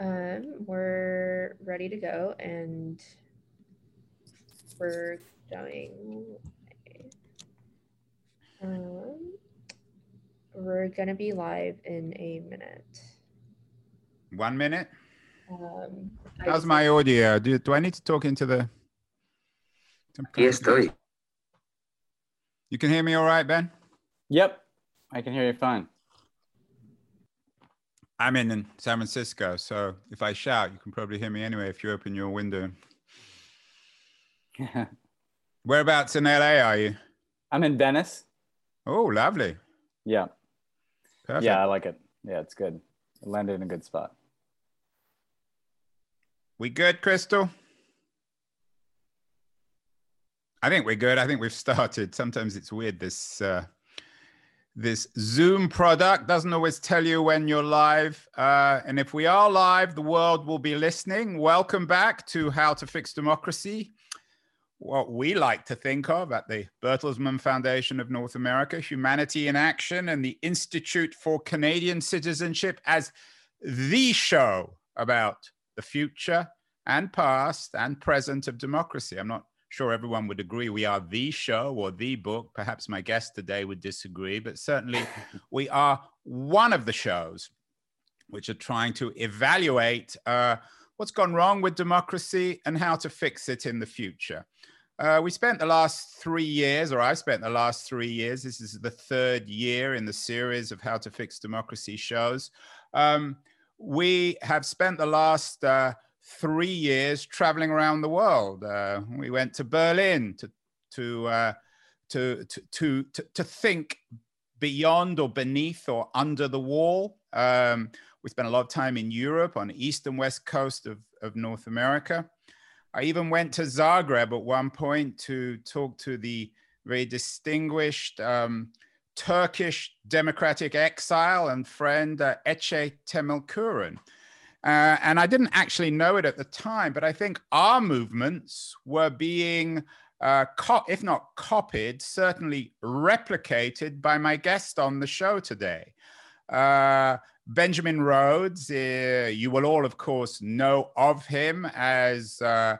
Um, we're ready to go and we're going. Um, we're gonna be live in a minute. One minute. Um, How's my audio? Do, do I need to talk into the? Aquí estoy. You can hear me all right, Ben? Yep, I can hear you fine. I'm in, San Francisco, so if I shout, you can probably hear me anyway if you open your window. Whereabouts in LA are you? I'm in Venice. Oh, lovely. Yeah, Perfect. yeah, I like it. Yeah, it's good. I landed in a good spot. We good, Crystal? I think we're good. I think we've started. Sometimes it's weird. This uh, this Zoom product doesn't always tell you when you're live. Uh, and if we are live, the world will be listening. Welcome back to How to Fix Democracy. What we like to think of at the Bertelsmann Foundation of North America, Humanity in Action, and the Institute for Canadian Citizenship as the show about the future and past and present of democracy. I'm not sure everyone would agree we are the show or the book. Perhaps my guest today would disagree, but certainly we are one of the shows which are trying to evaluate uh, what's gone wrong with democracy and how to fix it in the future. Uh, we spent the last three years, or I spent the last three years. This is the third year in the series of How to Fix Democracy shows. Um, we have spent the last uh, three years traveling around the world. Uh, we went to Berlin to to, uh, to to to to think beyond or beneath or under the wall. Um, we spent a lot of time in Europe on the east and west coast of, of North America. I even went to Zagreb at one point to talk to the very distinguished um, Turkish democratic exile and friend uh, Ece Temelkuran. Uh, and I didn't actually know it at the time, but I think our movements were being, uh, co- if not copied, certainly replicated by my guest on the show today. Uh, Benjamin Rhodes, uh, you will all, of course, know of him as uh,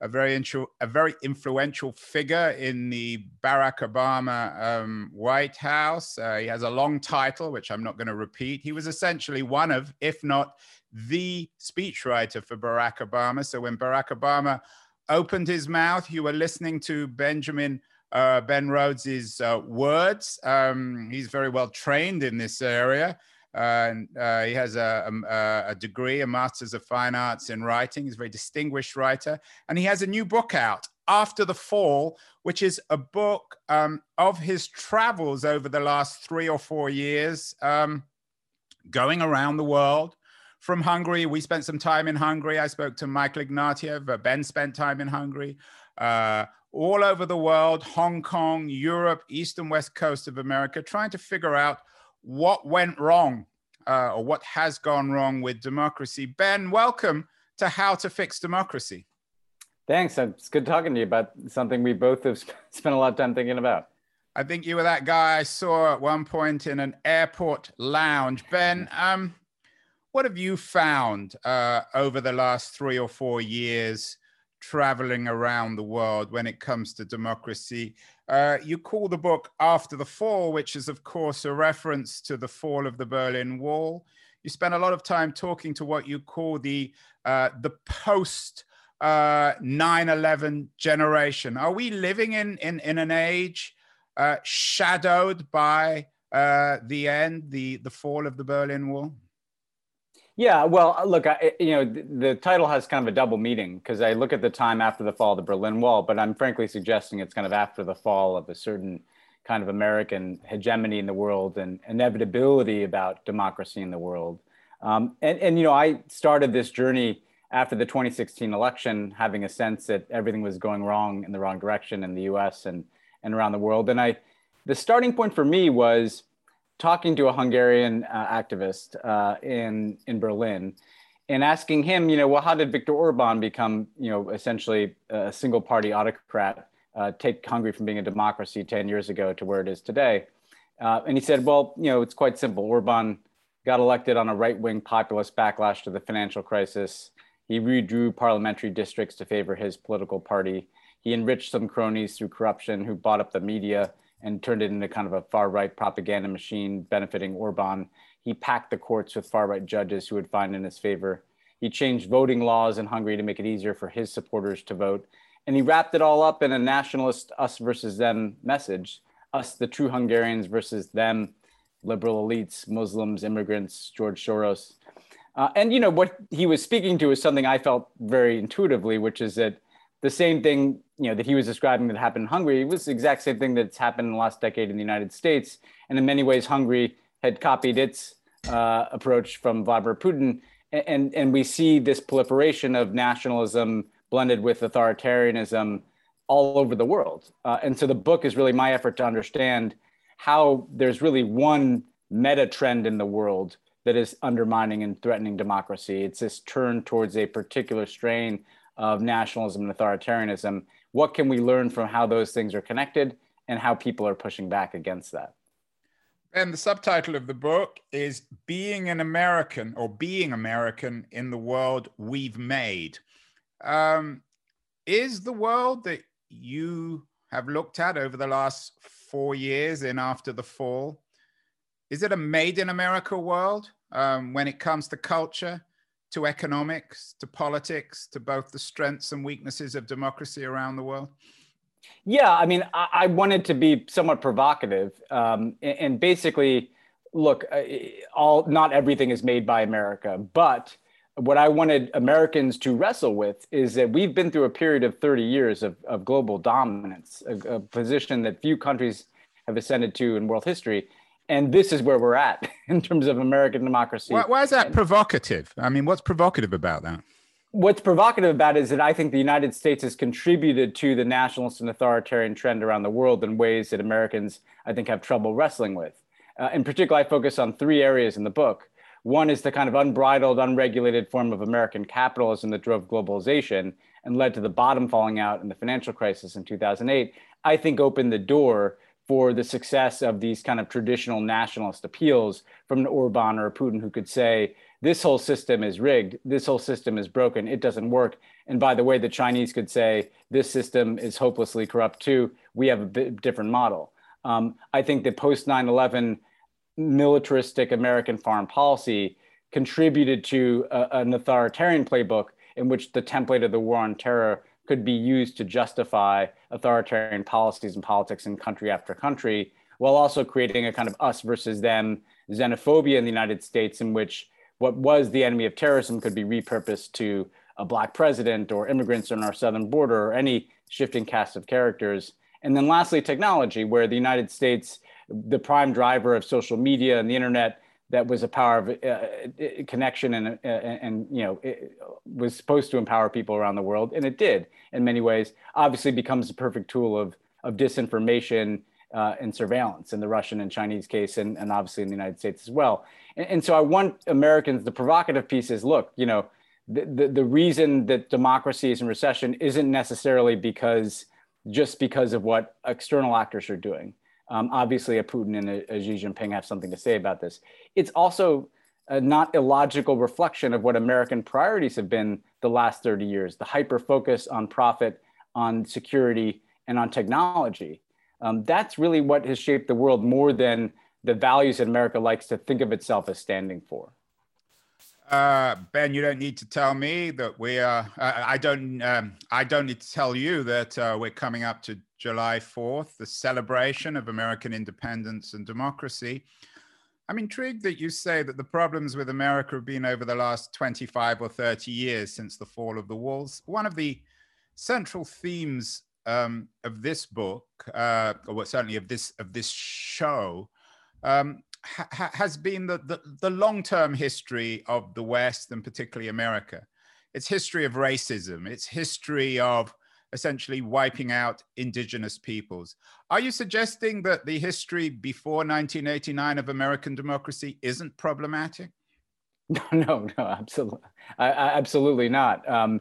a very intru- a very influential figure in the Barack Obama um, White House. Uh, he has a long title, which I'm not going to repeat. He was essentially one of, if not the speechwriter for Barack Obama. So when Barack Obama opened his mouth, you were listening to Benjamin uh, Ben Rhodes's uh, words. Um, he's very well trained in this area. Uh, and he has a, a, a, degree, a master's of fine arts in writing. He's a very distinguished writer. And he has a new book out, After the Fall, which is a book um, of his travels over the last three or four years, um, going around the world. From Hungary, we spent some time in Hungary. I spoke to Michael Ignatieff. Uh, ben spent time in Hungary. Uh, all over the world, Hong Kong, Europe, East and West Coast of America, trying to figure out what went wrong uh, or what has gone wrong with democracy. Ben, welcome to How to Fix Democracy. Thanks. It's good talking to you about something we both have spent a lot of time thinking about. I think you were that guy I saw at one point in an airport lounge. Ben, um, what have you found uh, over the last three or four years traveling around the world when it comes to democracy? Uh, you call the book After the Fall, which is, of course, a reference to the fall of the Berlin Wall. You spend a lot of time talking to what you call the, uh, the post uh, 9 11 generation. Are we living in, in, in an age uh, shadowed by uh, the end, the, the fall of the Berlin Wall? Yeah, well, look, I, you know, the, the, title has kind of a double meaning because I look at the time after the fall of the Berlin Wall, but I'm frankly suggesting it's kind of after the fall of a certain kind of American hegemony in the world and inevitability about democracy in the world. Um, and, and, you know, I started this journey after the 2016 election, having a sense that everything was going wrong in the wrong direction in the US and, and around the world. And I, the starting point for me was talking to a Hungarian uh, activist uh, in in Berlin, and asking him, you know, well, how did Viktor Orban become, you know, essentially a single party autocrat, uh, take Hungary from being a democracy ten years ago to where it is today? Uh, and he said, well, you know, it's quite simple. Orban got elected on a right wing populist backlash to the financial crisis. He redrew parliamentary districts to favor his political party. He enriched some cronies through corruption who bought up the media and turned it into kind of a far right propaganda machine benefiting Orban. He packed the courts with far right judges who would find in his favor. He changed voting laws in Hungary to make it easier for his supporters to vote. And he wrapped it all up in a nationalist us versus them message us, the true Hungarians, versus them, liberal elites, Muslims, immigrants, George Soros. Uh, and you know what he was speaking to is something I felt very intuitively, which is that the same thing you know that he was describing that happened in Hungary was the exact same thing that's happened in the last decade in the United States, and in many ways, Hungary had copied its uh, approach from Vladimir Putin, and and we see this proliferation of nationalism blended with authoritarianism all over the world. Uh, and so the book is really my effort to understand how there's really one meta trend in the world that is undermining and threatening democracy. It's this turn towards a particular strain of nationalism and authoritarianism. What can we learn from how those things are connected and how people are pushing back against that? And the subtitle of the book is Being an American or Being American in the World We've Made. Um, is the world that you have looked at over the last four years in After the Fall, is it a made in America world um, when it comes to culture, to economics, to politics, to both the strengths and weaknesses of democracy around the world? Yeah, I mean, I, I wanted to be somewhat provocative, um, and, and, basically, look, uh, all not everything is made by America, but what I wanted Americans to wrestle with is that we've been through a period of 30 years of, of global dominance, a, a position that few countries have ascended to in world history. And this is where we're at in terms of American democracy. Why, why is that provocative? I mean, what's provocative about that? What's provocative about it is that I think the United States has contributed to the nationalist and authoritarian trend around the world in ways that Americans, I think, have trouble wrestling with. Uh, in particular, I focus on three areas in the book. One is the kind of unbridled, unregulated form of American capitalism that drove globalization and led to the bottom falling out in the financial crisis in 2008. I think opened the door for the success of these kind of traditional nationalist appeals from an Orban or a Putin who could say, this whole system is rigged, this whole system is broken, it doesn't work. And by the way, the Chinese could say, this system is hopelessly corrupt too, we have a different model. Um, I think that post 9 11, militaristic American foreign policy contributed to a, an authoritarian playbook in which the template of the war on terror could be used to justify authoritarian policies and politics in country after country, while also creating a kind of us versus them xenophobia in the United States, in which what was the enemy of terrorism could be repurposed to a black president or immigrants on our southern border or any shifting cast of characters. And then lastly, technology, where the United States the prime driver of social media and the internet that was a power of uh, uh connection and, uh, and you know was supposed to empower people around the world and it did in many ways. Obviously becomes a perfect tool of of disinformation uh, and surveillance in the Russian and Chinese case and, and obviously in the United States as well. And, and so I want Americans the provocative piece is look you know the, the, the reason that democracy is in recession isn't necessarily because just because of what external actors are doing um, obviously, a Putin and a, a, Xi Jinping have something to say about this. It's also a not illogical reflection of what American priorities have been the last 30 years the hyper focus on profit, on security, and on technology. Um, that's really what has shaped the world more than the values that America likes to think of itself as standing for. Uh, ben, you don't need to tell me that we are. Uh, I don't. Um, I don't need to tell you that uh, we're coming up to July 4th, the celebration of American independence and democracy. I'm intrigued that you say that the problems with America have been over the last 25 or 30 years since the fall of the walls. One of the central themes um, of this book, uh, or certainly of this of this show, um, ha has been the, the, the long-term history of the West and particularly America. Its history of racism, its history of essentially wiping out indigenous peoples. Are you suggesting that the history before 1989 of American democracy isn't problematic? No, no, no, absolutely, I, I, absolutely not. Um,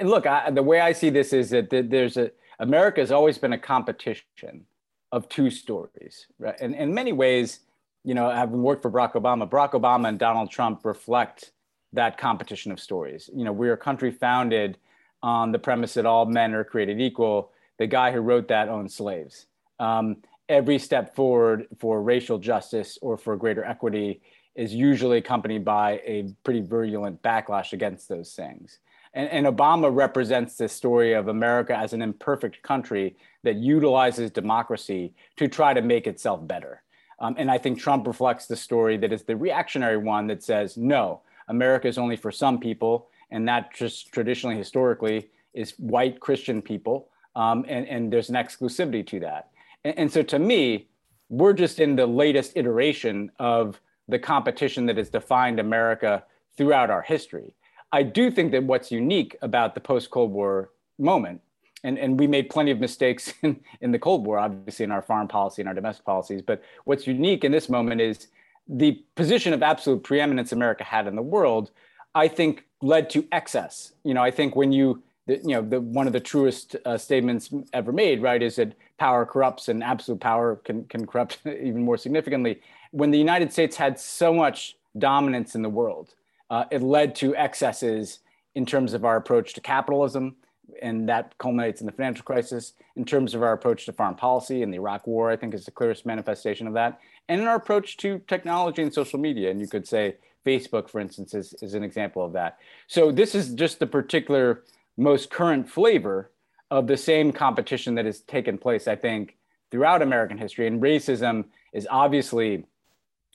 look, I, the way I see this is that there's a America has always been a competition of two stories, right? And in many ways, you know, having worked for Barack Obama, Barack Obama and Donald Trump reflect that competition of stories. You know, we're a country founded on the premise that all men are created equal. The guy who wrote that owned slaves. Um, every step forward for racial justice or for greater equity is usually accompanied by a pretty virulent backlash against those things. And, and, Obama represents this story of America as an imperfect country that utilizes democracy to try to make itself better. Um, and I think Trump reflects the story that is the reactionary one that says, no, America is only for some people. And that just traditionally, historically, is white Christian people. Um, and, and there's an exclusivity to that. And, and so to me, we're just in the latest iteration of the competition that has defined America throughout our history. I do think that what's unique about the post Cold War moment, and, and we made plenty of mistakes in, in the Cold War, obviously in our foreign policy and our domestic policies, but what's unique in this moment is the position of absolute preeminence America had in the world, I think led to excess. You know, I think when you, you know, the, one of the truest uh, statements ever made, right, is that power corrupts and absolute power can, can corrupt even more significantly. When the United States had so much dominance in the world, uh, it led to excesses in terms of our approach to capitalism, and that culminates in the financial crisis. In terms of our approach to foreign policy and the Iraq War, I think is the clearest manifestation of that. And in our approach to technology and social media, and you could say Facebook, for instance, is, is an example of that. So this is just the particular most current flavor of the same competition that has taken place, I think, throughout American history. And racism is obviously,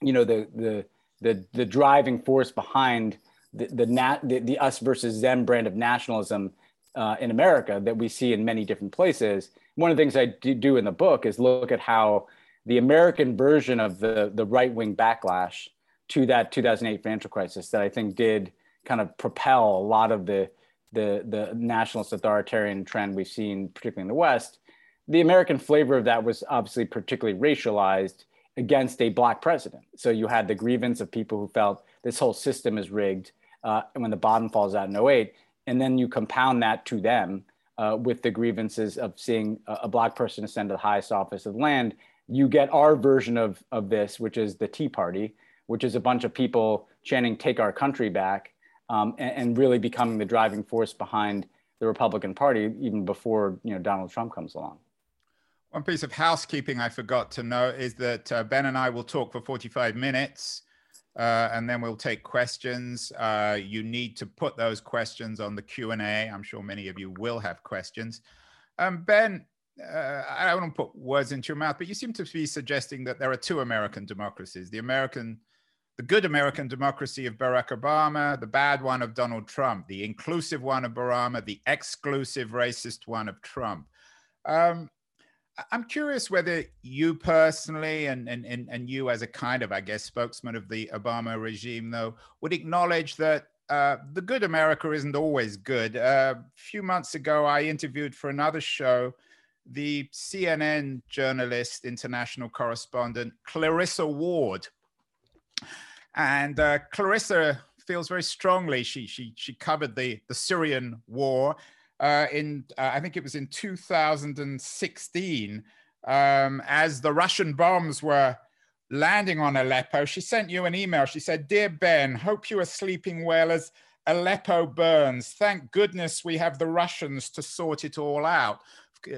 you know, the the the, the driving force behind the the, nat, the the us versus them brand of nationalism uh, in America that we see in many different places. One of the things I do in the book is look at how the American version of the the right wing backlash to that 2008 financial crisis that I think did kind of propel a lot of the the, the nationalist authoritarian trend we've seen, particularly in the West, the American flavor of that was obviously particularly racialized against a black president. So you had the grievance of people who felt this whole system is rigged uh, when the bottom falls out in 08. And then you compound that to them uh, with the grievances of seeing a, a, black person ascend to the highest office of land. You get our version of, of this, which is the Tea Party, which is a bunch of people chanting, take our country back um, and, and, really becoming the driving force behind the Republican Party even before you know Donald Trump comes along. One piece of housekeeping I forgot to note is that uh, Ben and I will talk for 45 minutes. Uh, and then we'll take questions. Uh, you need to put those questions on the Q and A. I'm sure many of you will have questions. Um, ben, uh, I don't want to put words into your mouth, but you seem to be suggesting that there are two American democracies: the American the good American democracy of Barack Obama, the bad one of Donald Trump, the inclusive one of Obama, the exclusive racist one of Trump. Um, I'm curious whether you personally and, and, and, and you as a kind of, I guess, spokesman of the Obama regime, though, would acknowledge that uh, the good America isn't always good. Uh, a few months ago, I interviewed for another show the CNN journalist, international correspondent, Clarissa Ward. And uh, Clarissa feels very strongly. She she she covered the the Syrian war uh, in uh, I think it was in 2016 um, as the Russian bombs were landing on Aleppo. She sent you an email. She said, "Dear Ben, hope you are sleeping well as." Aleppo burns. Thank goodness we have the Russians to sort it all out.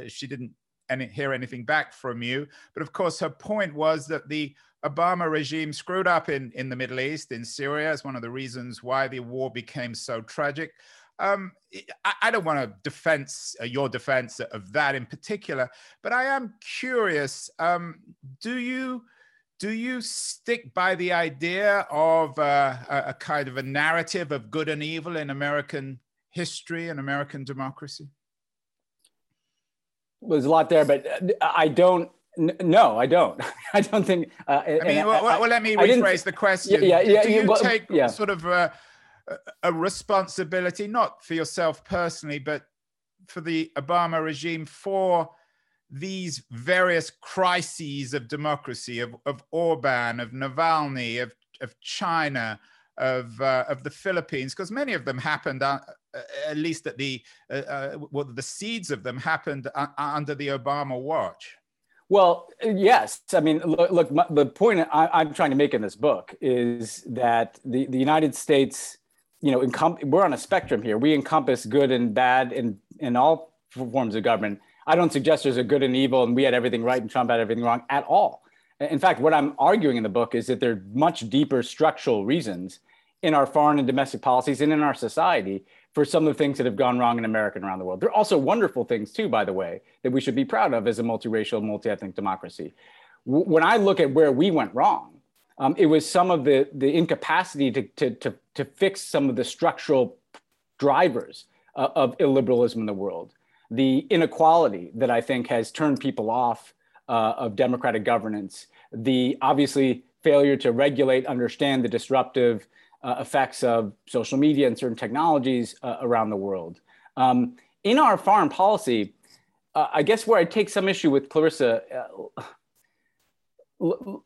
She didn't any, hear anything back from you. But of course, her point was that the Obama regime screwed up in, in the Middle East, in Syria, is one of the reasons why the war became so tragic. Um, I, I, don't want to defense uh, your defense of that in particular, but I am curious. Um, do you do you stick by the idea of uh, a, a kind of a narrative of good and evil in American history and American democracy? There's a lot there, but uh, I don't no, I don't. I don't think. Uh, I mean, well, I, well, let me rephrase the question. Yeah, yeah. Do you well, take yeah. sort of a, a, responsibility, not for yourself personally, but for the Obama regime for these various crises of democracy, of, of Orban, of Navalny, of, of China, of uh, of the Philippines, because many of them happened, uh, at least at the uh, uh well, the seeds of them happened uh, under the Obama watch. Well, yes. I mean, look, look my, the point I, am trying to make in this book is that the, the United States, you know, encom- we're on a spectrum here. We encompass good and bad in, in all forms of government. I don't suggest there's a good and evil and we had everything right and Trump had everything wrong at all. In fact, what I'm arguing in the book is that there are much deeper structural reasons in our foreign and domestic policies and in our society for some of the things that have gone wrong in America and around the world. There are also wonderful things too, by the way, that we should be proud of as a multiracial, multi-ethnic democracy. W- when I look at where we went wrong, um, it was some of the, the incapacity to, to, to, to fix some of the structural drivers uh, of illiberalism in the world. The inequality that I think has turned people off uh, of democratic governance, the obviously failure to regulate, understand the disruptive uh, effects of social media and certain technologies uh, around the world. Um, in our foreign policy, uh, I guess where I take some issue with Clarissa, uh,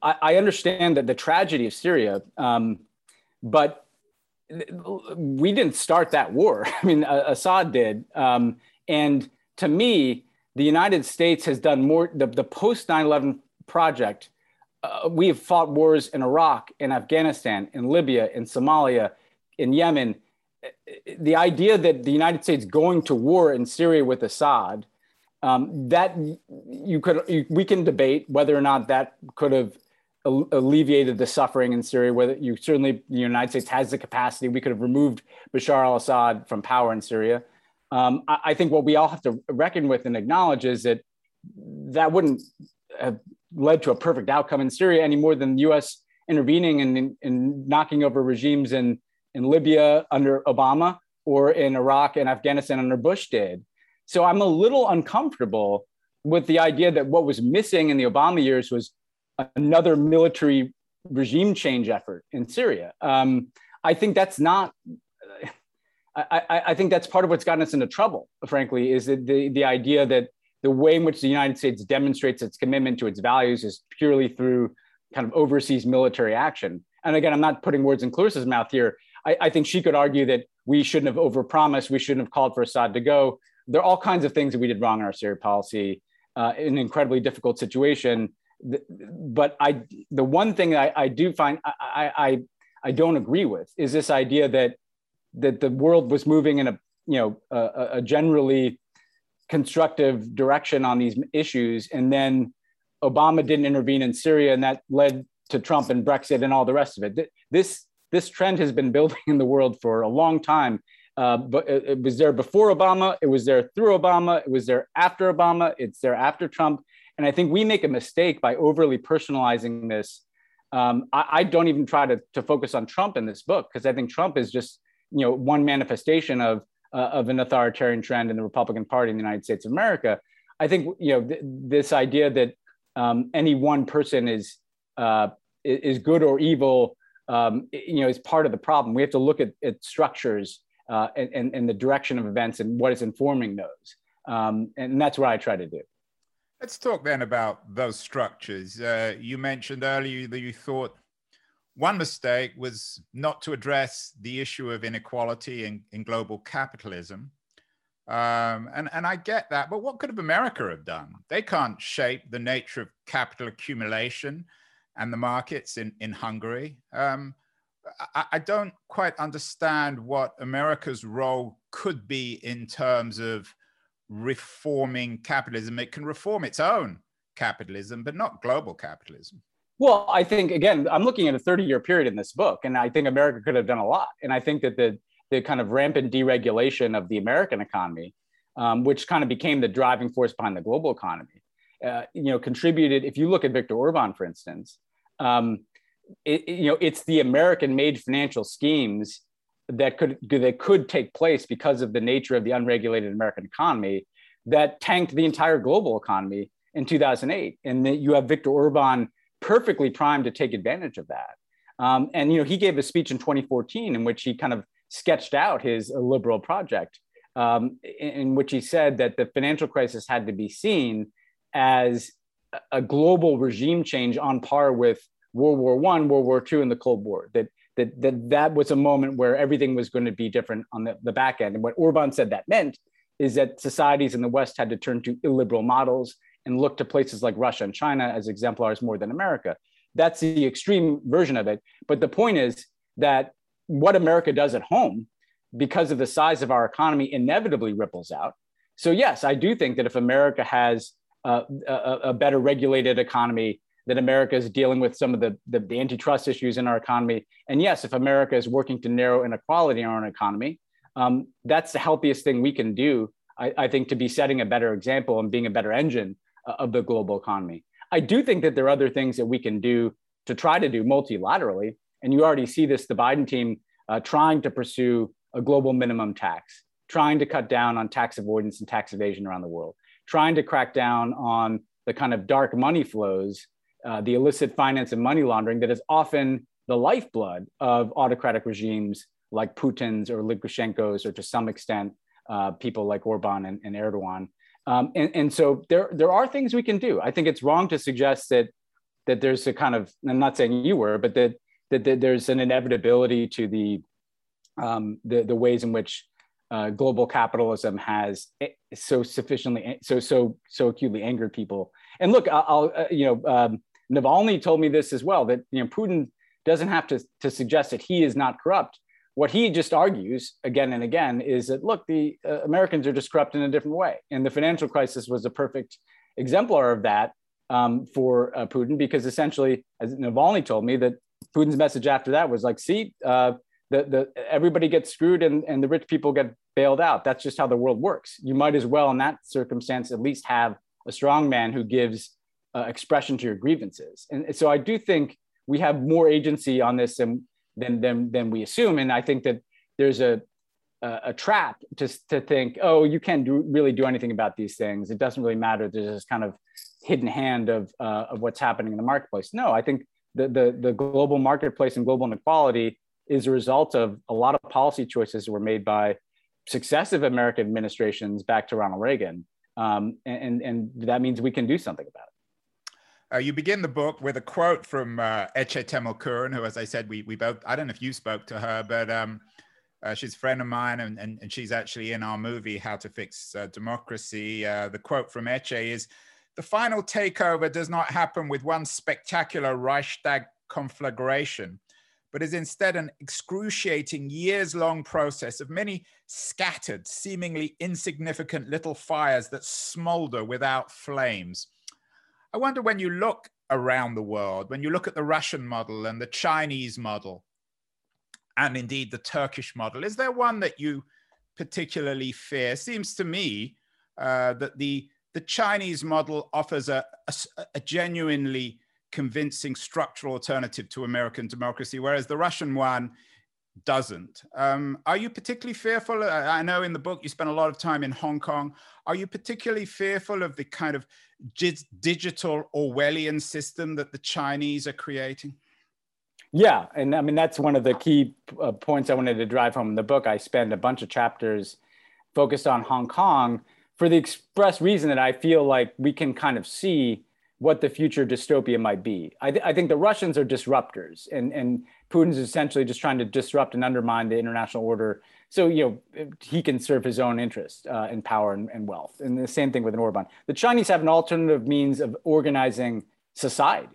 I, understand that the tragedy of Syria, um, but we didn't start that war. I mean, Assad did. Um, and to me, the United States has done more, the, the post 9 11 project uh, we have fought wars in Iraq, in Afghanistan, in Libya, in Somalia, in Yemen. The idea that the United States going to war in Syria with Assad, um, that you could you, we can debate whether or not that could have alleviated the suffering in Syria. Whether you certainly the United States has the capacity, we could have removed Bashar al-Assad from power in Syria. Um, I, I think what we all have to reckon with and acknowledge is that that wouldn't have led to a perfect outcome in Syria any more than the US intervening and, and knocking over regimes in, in Libya under Obama or in Iraq and Afghanistan under Bush did. So I'm a little uncomfortable with the idea that what was missing in the Obama years was another military regime change effort in Syria. Um, I think that's not. I, I, think that's part of what's gotten us into trouble, frankly, is that the, the idea that the way in which the United States demonstrates its commitment to its values is purely through kind of overseas military action. And again, I'm not putting words in Clarissa's mouth here. I, I think she could argue that we shouldn't have overpromised, we shouldn't have called for Assad to go. There are all kinds of things that we did wrong in our Syria policy, uh, in an incredibly difficult situation. But I, the one thing I, I do find I, I, I don't agree with is this idea that that the world was moving in a you know a, a generally constructive direction on these issues. And then Obama didn't intervene in Syria, and that led to Trump and Brexit and all the rest of it. This this trend has been building in the world for a long time. Uh, but it, it, was there before Obama. It was there through Obama. It was there after Obama. It's there after Trump. And I think we make a mistake by overly personalizing this. Um, I, I, don't even try to, to focus on Trump in this book because I think Trump is just you know one manifestation of uh, of an authoritarian trend in the Republican Party in the United States of America. I think you know th- this idea that um, any one person is uh, is good or evil, um, you know, is part of the problem. We have to look at, at structures uh, and, and, the direction of events and what is informing those, um, and that's what I try to do. Let's talk then about those structures. Uh, you mentioned earlier that you thought one mistake was not to address the issue of inequality in, in global capitalism. Um, and, and I get that, but what could have America have done? They can't shape the nature of capital accumulation and the markets in, in Hungary. Um, I, I don't quite understand what America's role could be in terms of reforming capitalism. It can reform its own capitalism, but not global capitalism. Well, I think again, I'm looking at a 30 year period in this book, and I think America could have done a lot. And I think that the the kind of rampant deregulation of the American economy, um, which kind of became the driving force behind the global economy, uh, you know, contributed. If you look at Viktor Orban, for instance, um, it, you know, it's the American-made financial schemes that could that could take place because of the nature of the unregulated American economy that tanked the entire global economy in 2008. And that you have Viktor Orban perfectly primed to take advantage of that. Um, and you know, he gave a speech in 2014 in which he kind of sketched out his liberal project, um, in, which he said that the financial crisis had to be seen as a global regime change on par with World War One, World War Two, and the Cold War. That that that that was a moment where everything was going to be different on the, the back end. And what Orban said that meant is that societies in the West had to turn to illiberal models and look to places like Russia and China as exemplars more than America. That's the extreme version of it. But the point is that what America does at home, because of the size of our economy, inevitably ripples out. So, yes, I do think that if America has a, a, better regulated economy, that America is dealing with some of the, the, the, antitrust issues in our economy. And yes, if America is working to narrow inequality in our economy, um, that's the healthiest thing we can do, I, I, think, to be setting a better example and being a better engine uh, of the global economy. I do think that there are other things that we can do to try to do multilaterally. And you already see this the Biden team uh, trying to pursue a global minimum tax, trying to cut down on tax avoidance and tax evasion around the world, trying to crack down on the kind of dark money flows, uh, the illicit finance and money laundering that is often the lifeblood of autocratic regimes like Putin's or Lukashenko's, or to some extent, uh, people like Orban and, and Erdogan. Um, and, and so there, there are things we can do. I think it's wrong to suggest that that there's a kind of I'm not saying you were, but that that, that there's an inevitability to the um, the, the ways in which uh, global capitalism has eh, so sufficiently so so so acutely angered people. And look, I'll, uh, you know um, Navalny told me this as well that you know Putin doesn't have to to suggest that he is not corrupt. What he just argues again and again is that look, the uh, Americans are just corrupt in a different way, and the financial crisis was a perfect exemplar of that um, for uh, Putin because essentially, as Navalny told me, that Putin's message after that was like, see, uh, the, the, everybody gets screwed and, and the rich people get bailed out. That's just how the world works. You might as well, in that circumstance, at least have a strong man who gives uh, expression to your grievances. And so I do think we have more agency on this than, than, than, than we assume. And I think that there's a, a, a trap to, to think, oh, you can't do, really do anything about these things. It doesn't really matter. There's this kind of hidden hand of, uh, of what's happening in the marketplace. No, I think the, the, the global marketplace and global inequality is a result of a lot of policy choices that were made by successive American administrations back to Ronald Reagan. Um, and, and that means we can do something about it. Uh, you begin the book with a quote from uh, Ece Temelkuran, who, as I said, we, we both, I don't know if you spoke to her, but um, uh, she's a friend of mine and, and, and, she's actually in our movie, How to Fix uh, Democracy. Uh, the quote from Etche is, the final takeover does not happen with one spectacular Reichstag conflagration, but is instead an excruciating years long process of many scattered, seemingly insignificant little fires that smolder without flames. I wonder when you look around the world, when you look at the Russian model and the Chinese model, and indeed the Turkish model, is there one that you particularly fear? Seems to me uh, that the the Chinese model offers a, a, a, genuinely convincing structural alternative to American democracy, whereas the Russian one doesn't. Um, are you particularly fearful? I know in the book you spent a lot of time in Hong Kong. Are you particularly fearful of the kind of digital Orwellian system that the Chinese are creating? Yeah, and I mean that's one of the key uh, points I wanted to drive home in the book. I spend a bunch of chapters focused on Hong Kong for the express reason that I feel like we can kind of see what the future dystopia might be. I, th- I, think the Russians are disruptors, and, and Putin's essentially just trying to disrupt and undermine the international order. So, you know, he can serve his own interest uh, in power and, and, wealth. And the same thing with an Orban. The Chinese have an alternative means of organizing society,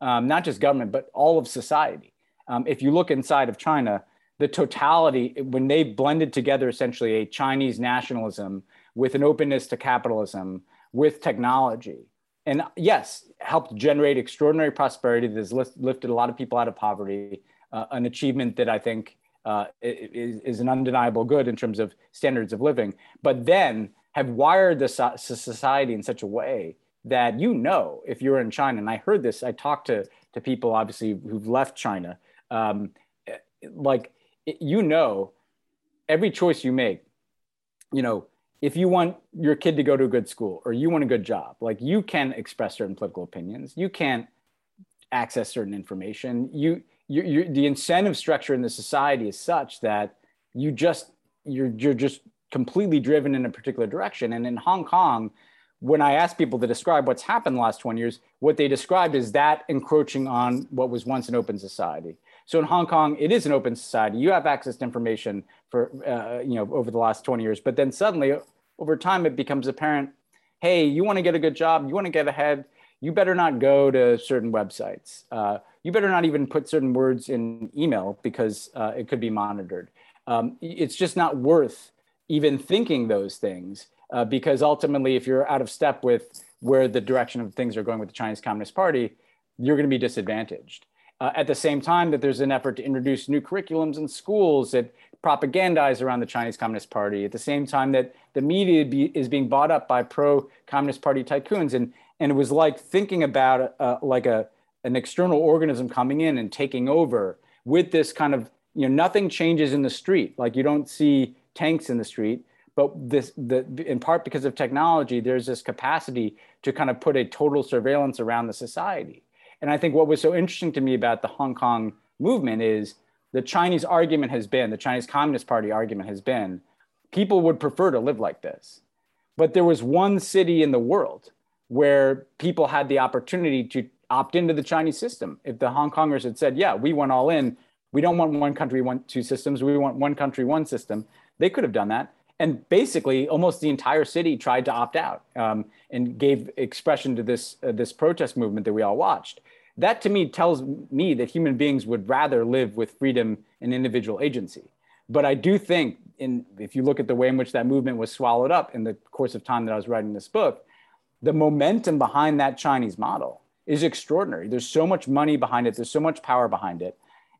um, not just government, but all of society. Um, if you look inside of China, the totality, when they blended together essentially a Chinese nationalism with an openness to capitalism, with technology. And yes, helped generate extraordinary prosperity that has lifted a lot of people out of poverty, uh, an achievement that I think uh, is, is, an undeniable good in terms of standards of living, but then have wired the so- society in such a way that you know if you're in China, and I heard this, I talked to, to people obviously who've left China, um, like you know, every choice you make, you know, if you want your kid to go to a good school or you want a good job, like you can express certain political opinions, you can't access certain information. You, you, you the incentive structure in the society is such that you just you're you're just completely driven in a particular direction. And in Hong Kong, when I ask people to describe what's happened the last 20 years, what they described is that encroaching on what was once an open society. So in Hong Kong, it is an open society. You have access to information for uh, you know over the last 20 years, but then suddenly over time it becomes apparent, hey, you want to get a good job, you want to get ahead, you better not go to certain websites. Uh, you better not even put certain words in email because uh, it could be monitored. Um, it's just not worth even thinking those things uh, because ultimately, if you're out of step with where the direction of things are going with the Chinese Communist Party, you're going to be disadvantaged. Uh, at the same time that there's an effort to introduce new curriculums in schools that propagandize around the Chinese Communist Party, at the same time that the media be, is being bought up by pro-Communist Party tycoons, and and it was like thinking about uh, like a an external organism coming in and taking over with this kind of you know nothing changes in the street, like you don't see tanks in the street, but this the in part because of technology, there's this capacity to kind of put a total surveillance around the society and I think what was so interesting to me about the Hong Kong movement is the Chinese argument has been, the Chinese Communist Party argument has been, people would prefer to live like this. But there was one city in the world where people had the opportunity to opt into the Chinese system. If the Hong Kongers had said, yeah, we went all in, we don't want one country, one, two systems, we want one country, one system, they could have done that. And basically, almost the entire city tried to opt out um, and gave expression to this, uh, this protest movement that we all watched that to me tells me that human beings would rather live with freedom and individual agency. But I do think, in, if you look at the way in which that movement was swallowed up in the course of time that I was writing this book, the momentum behind that Chinese model is extraordinary. There's so much money behind it, there's so much power behind it.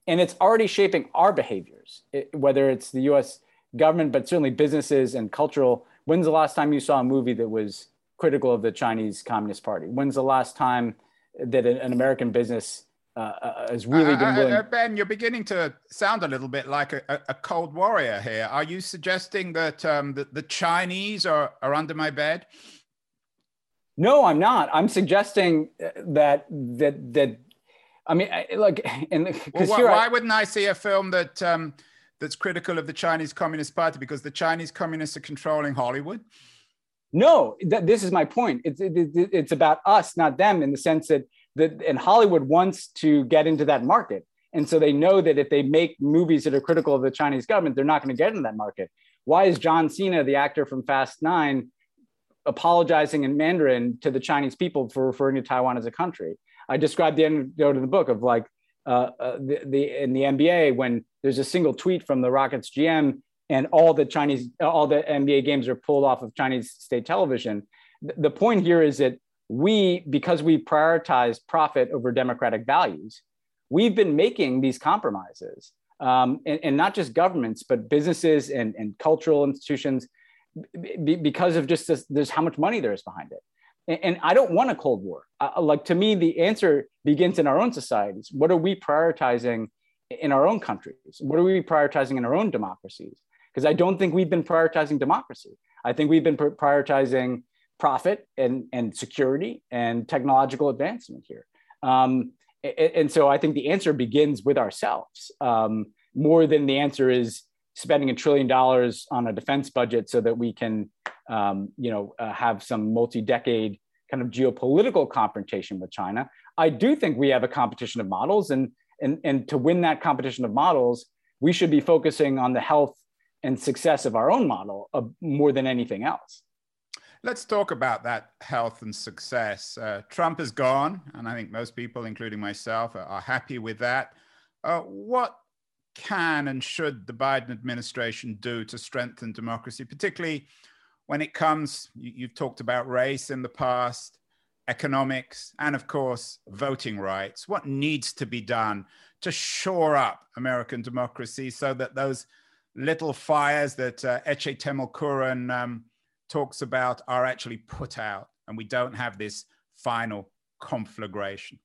And it's already shaping our behaviors, it, whether it's the US government, but certainly businesses and cultural. When's the last time you saw a movie that was critical of the Chinese Communist Party? When's the last time that an American business uh, uh, has really been willing. Uh, ben, you're beginning to sound a little bit like a, a cold warrior here. Are you suggesting that um, the, the Chinese are, are under my bed? No, I'm not. I'm suggesting uh, that that that I mean, like, and well, why, why I, wouldn't I see a film that um, that's critical of the Chinese Communist Party because the Chinese communists are controlling Hollywood? No, th- this is my point. It's it, it's about us, not them, in the sense that that and Hollywood wants to get into that market, and so they know that if they make movies that are critical of the Chinese government, they're not going to get into that market. Why is John Cena, the actor from Fast Nine, apologizing in Mandarin to the Chinese people for referring to Taiwan as a country? I described the anecdote of the book of like uh, uh, the, the in the NBA when there's a single tweet from the Rockets GM and all the Chinese, all the NBA games are pulled off of Chinese state television. The point here is that we, because we prioritize profit over democratic values, we've been making these compromises, um, and, and, not just governments, but businesses and, and cultural institutions, b- because of just this, there's how much money there is behind it. And, and I don't want a Cold War. Uh, like to me, the answer begins in our own societies. What are we prioritizing in our own countries? What are we prioritizing in our own democracies? because I don't think we've been prioritizing democracy. I think we've been prioritizing profit and, and security and technological advancement here. Um, and, and, so I think the answer begins with ourselves um, more than the answer is spending a trillion dollars on a defense budget so that we can, um, you know, uh, have some multi-decade kind of geopolitical confrontation with China. I do think we have a competition of models, and and and to win that competition of models, we should be focusing on the health and success of our own model uh, more than anything else. Let's talk about that health and success. Uh, Trump is gone, and I think most people, including myself, are, are happy with that. Uh, what can and should the Biden administration do to strengthen democracy, particularly when it comes, you, you've talked about race in the past, economics, and of course, voting rights. What needs to be done to shore up American democracy so that those little fires that uh, Ece Temelkuran um, talks about are actually put out, and we don't have this final conflagration?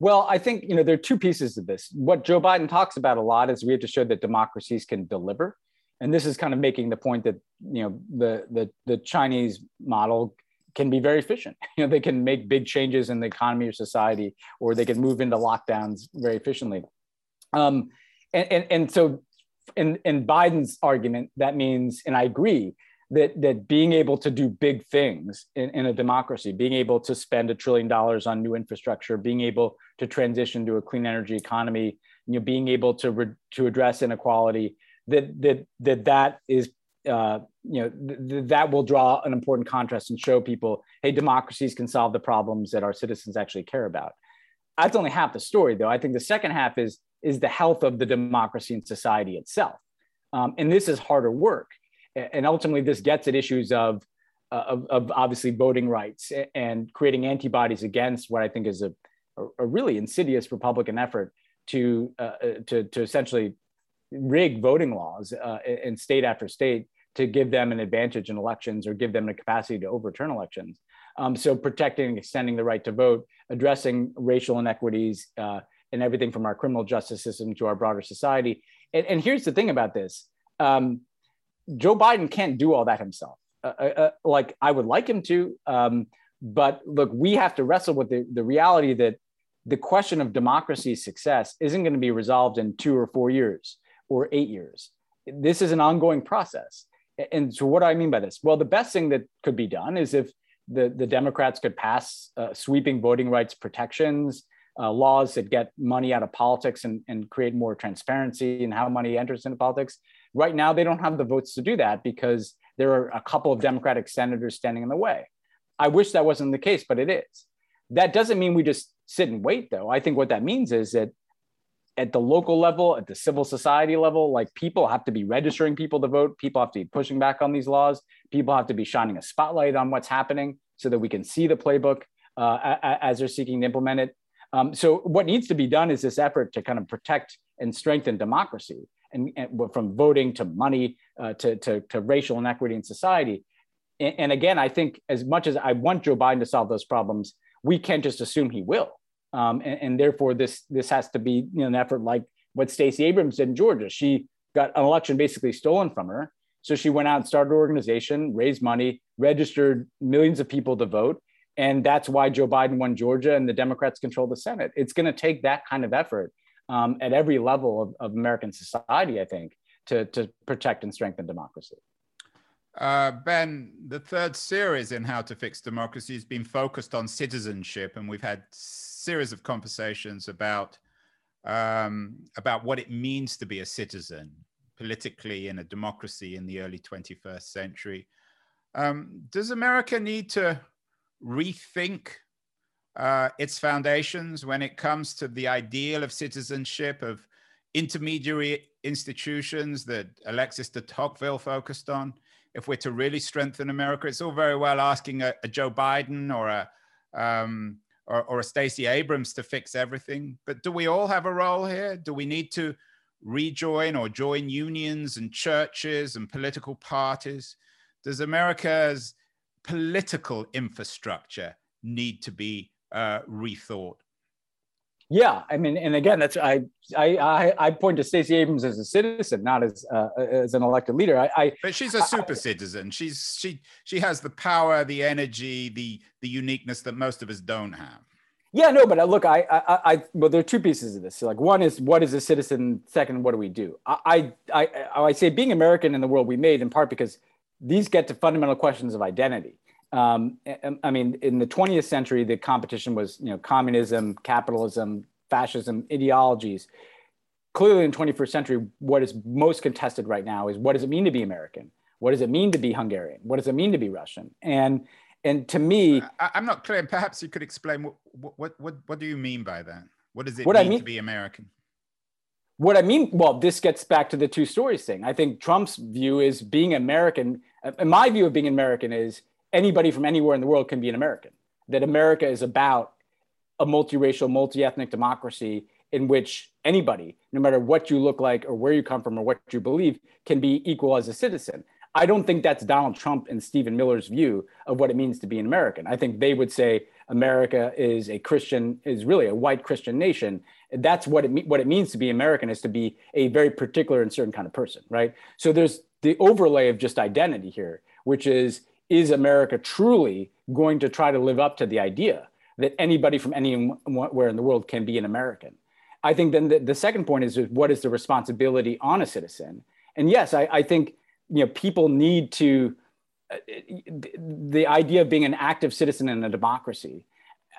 Well, I think you know there are two pieces of this. What Joe Biden talks about a lot is we have to show that democracies can deliver, and this is kind of making the point that you know the the the Chinese model can be very efficient. You know, they can make big changes in the economy or society, or they can move into lockdowns very efficiently. Um, and, and, and so in, in Biden's argument, that means, and I agree, that, that being able to do big things in, in a democracy, being able to spend a trillion dollars on new infrastructure, being able to transition to a clean energy economy, you know, being able to, re, to address inequality, that, that, that, that is uh, you know th- th- that will draw an important contrast and show people, hey, democracies can solve the problems that our citizens actually care about. That's only half the story, though. I think the second half is is the health of the democracy and society itself, um, and this is harder work. And ultimately, this gets at issues of, uh, of, of obviously voting rights and creating antibodies against what I think is a, a really insidious Republican effort to uh, uh, to to essentially rig voting laws uh, in state after state to give them an advantage in elections or give them the capacity to overturn elections. Um, so protecting and extending the right to vote, addressing racial inequities uh, and everything from our criminal justice system to our broader society. And, and here's the thing about this. Um, Joe Biden can't do all that himself. Uh, uh, uh like I would like him to, um, but look, we have to wrestle with the, the reality that the question of democracy's success isn't going to be resolved in two or four years or eight years. This is an ongoing process. And so, what do I mean by this? Well, the best thing that could be done is if the, the Democrats could pass uh, sweeping voting rights protections, uh, laws that get money out of politics and, and create more transparency in how money enters into politics. Right now, they don't have the votes to do that because there are a couple of Democratic senators standing in the way. I wish that wasn't the case, but it is. That doesn't mean we just sit and wait, though. I think what that means is that at the local level, at the civil society level, like people have to be registering people to vote. People have to be pushing back on these laws. People have to be shining a spotlight on what's happening so that we can see the playbook uh, as they're seeking to implement it. Um, so what needs to be done is this effort to kind of protect and strengthen democracy and, and from voting to money uh, to, to, to, racial inequity in society. And, and again, I think as much as I want Joe Biden to solve those problems, we can't just assume he will. Um, and, and, therefore, this this has to be you know, an effort like what Stacey Abrams did in Georgia. She got an election basically stolen from her, so she went out and started an organization, raised money, registered millions of people to vote, and that's why Joe Biden won Georgia and the Democrats control the Senate. It's going to take that kind of effort um, at every level of, of American society, I think, to to protect and strengthen democracy. Uh, ben, the third series in How to Fix Democracy has been focused on citizenship, and we've had series of conversations about um, about what it means to be a citizen politically in a democracy in the early 21st century. Um, does America need to rethink uh, its foundations when it comes to the ideal of citizenship, of intermediary institutions that Alexis de Tocqueville focused on? If we're to really strengthen America, it's all very well asking a, a Joe Biden or a um, or, or a Stacey Abrams to fix everything. But do we all have a role here? Do we need to rejoin or join unions and churches and political parties? Does America's political infrastructure need to be uh, rethought? Yeah, I mean, and again, that's I I I point to Stacey Abrams as a citizen, not as uh, as an elected leader. I, I but she's a super I, citizen. She's she she has the power, the energy, the the uniqueness that most of us don't have. Yeah, no, but uh, look, I, I, I, well, there are two pieces of this. So like, one is what is a citizen? Second, what do we do? I, I, I, I say being American in the world we made in part because these get to fundamental questions of identity. Um, I mean, in the 20th century, the competition was, you know, communism, capitalism, fascism, ideologies. Clearly, in 21st century, what is most contested right now is what does it mean to be American? What does it mean to be Hungarian? What does it mean to be Russian? And and to me, I, am not clear. Perhaps you could explain what, what what what do you mean by that? What does it what mean, I mean to be American? What I mean, well, this gets back to the two stories thing. I think Trump's view is being American. And my view of being American is anybody from anywhere in the world can be an American. That America is about a multiracial, multi-ethnic democracy in which anybody, no matter what you look like or where you come from or what you believe, can be equal as a citizen. I don't think that's Donald Trump and Stephen Miller's view of what it means to be an American. I think they would say America is a Christian, is really a white Christian nation. That's what it what it means to be American is to be a very particular and certain kind of person, right? So there's the overlay of just identity here, which is is America truly going to try to live up to the idea that anybody from anywhere in the world can be an American? I think then the, the second point is what is the responsibility on a citizen? And yes, I, I think you know people need to uh, the idea of being an active citizen in a democracy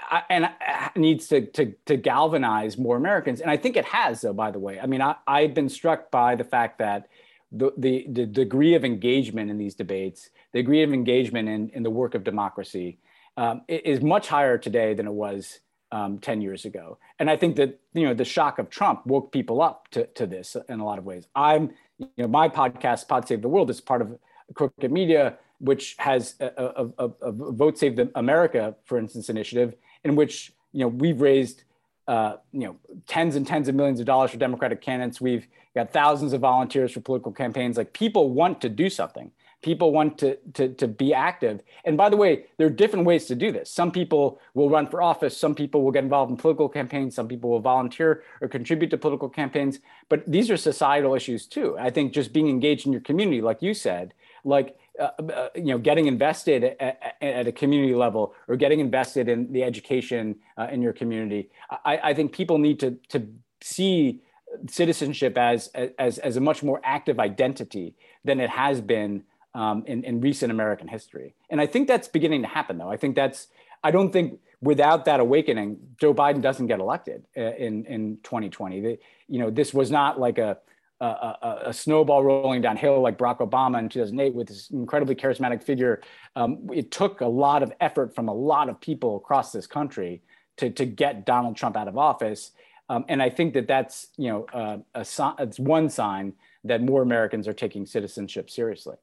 uh, and uh, needs to, to, to galvanize more Americans. And I think it has, though, by the way. I mean, I, I've been struck by the fact that the, the, the degree of engagement in these debates, the degree of engagement in, in the work of democracy um, is much higher today than it was um, 10 years ago. And I think that, you know, the shock of Trump woke people up to, to this in a lot of ways. I'm, you know, my podcast, Pod Save the World, is part of Crooked Media, which has a, a, a, a Vote Save America, for instance, initiative in which, you know, we've raised, uh, you know, tens and tens of millions of dollars for Democratic candidates. We've got thousands of volunteers for political campaigns. Like people want to do something people want to, to, to be active. And by the way, there are different ways to do this. Some people will run for office, some people will get involved in political campaigns, some people will volunteer or contribute to political campaigns. But these are societal issues too. I think just being engaged in your community, like you said, like uh, uh, you know, getting invested at, at, a community level or getting invested in the education uh, in your community. I, I think people need to to see citizenship as, as as a much more active identity than it has been um, in, in recent American history. And I think that's beginning to happen, though. I think that's, I don't think without that awakening, Joe Biden doesn't get elected uh, in, in 2020. The, you know, this was not like a, a, a, snowball rolling downhill like Barack Obama in 2008 with this incredibly charismatic figure. Um, it took a lot of effort from a lot of people across this country to, to get Donald Trump out of office. Um, and I think that that's you know uh, a, it's one sign that more Americans are taking citizenship seriously.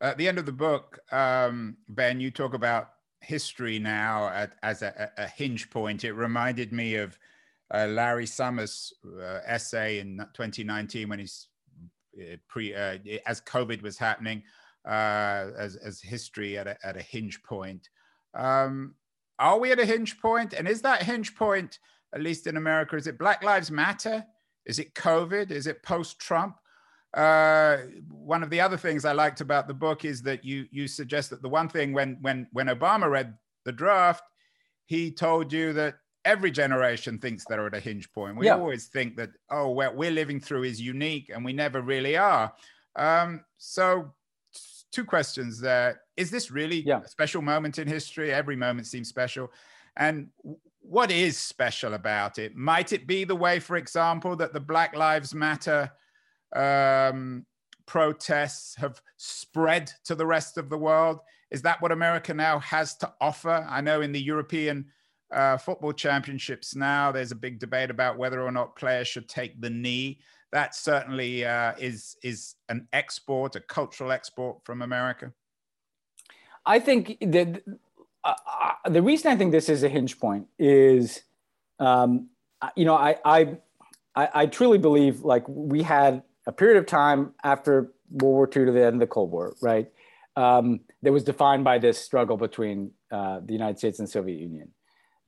At the end of the book, um, Ben, you talk about history now at, as a, a, hinge point. It reminded me of uh, Larry Summers' uh, essay in 2019 when he's uh, pre uh, as COVID was happening uh, as, as history at a, at a hinge point. Um, are we at a hinge point? And is that hinge point, at least in America, is it Black Lives Matter? Is it COVID? Is it post Trump? uh, one of the other things I liked about the book is that you you suggest that the one thing when when when Obama read the draft, he told you that every generation thinks they're at a hinge point. We yeah. always think that oh, what we're living through is unique, and we never really are. Um, so, two questions there: Is this really yeah. a special moment in history? Every moment seems special, and what is special about it? Might it be the way, for example, that the Black Lives Matter um, protests have spread to the rest of the world? Is that what America now has to offer? I know in the European uh, football championships now, there's a big debate about whether or not players should take the knee. That certainly uh, is is an export, a cultural export from America. I think that the reason I think this is a hinge point is, um, you know, I, I I I truly believe like we had a period of time after World War II to the end of the Cold War, right? Um, that was defined by this struggle between uh, the United States and Soviet Union.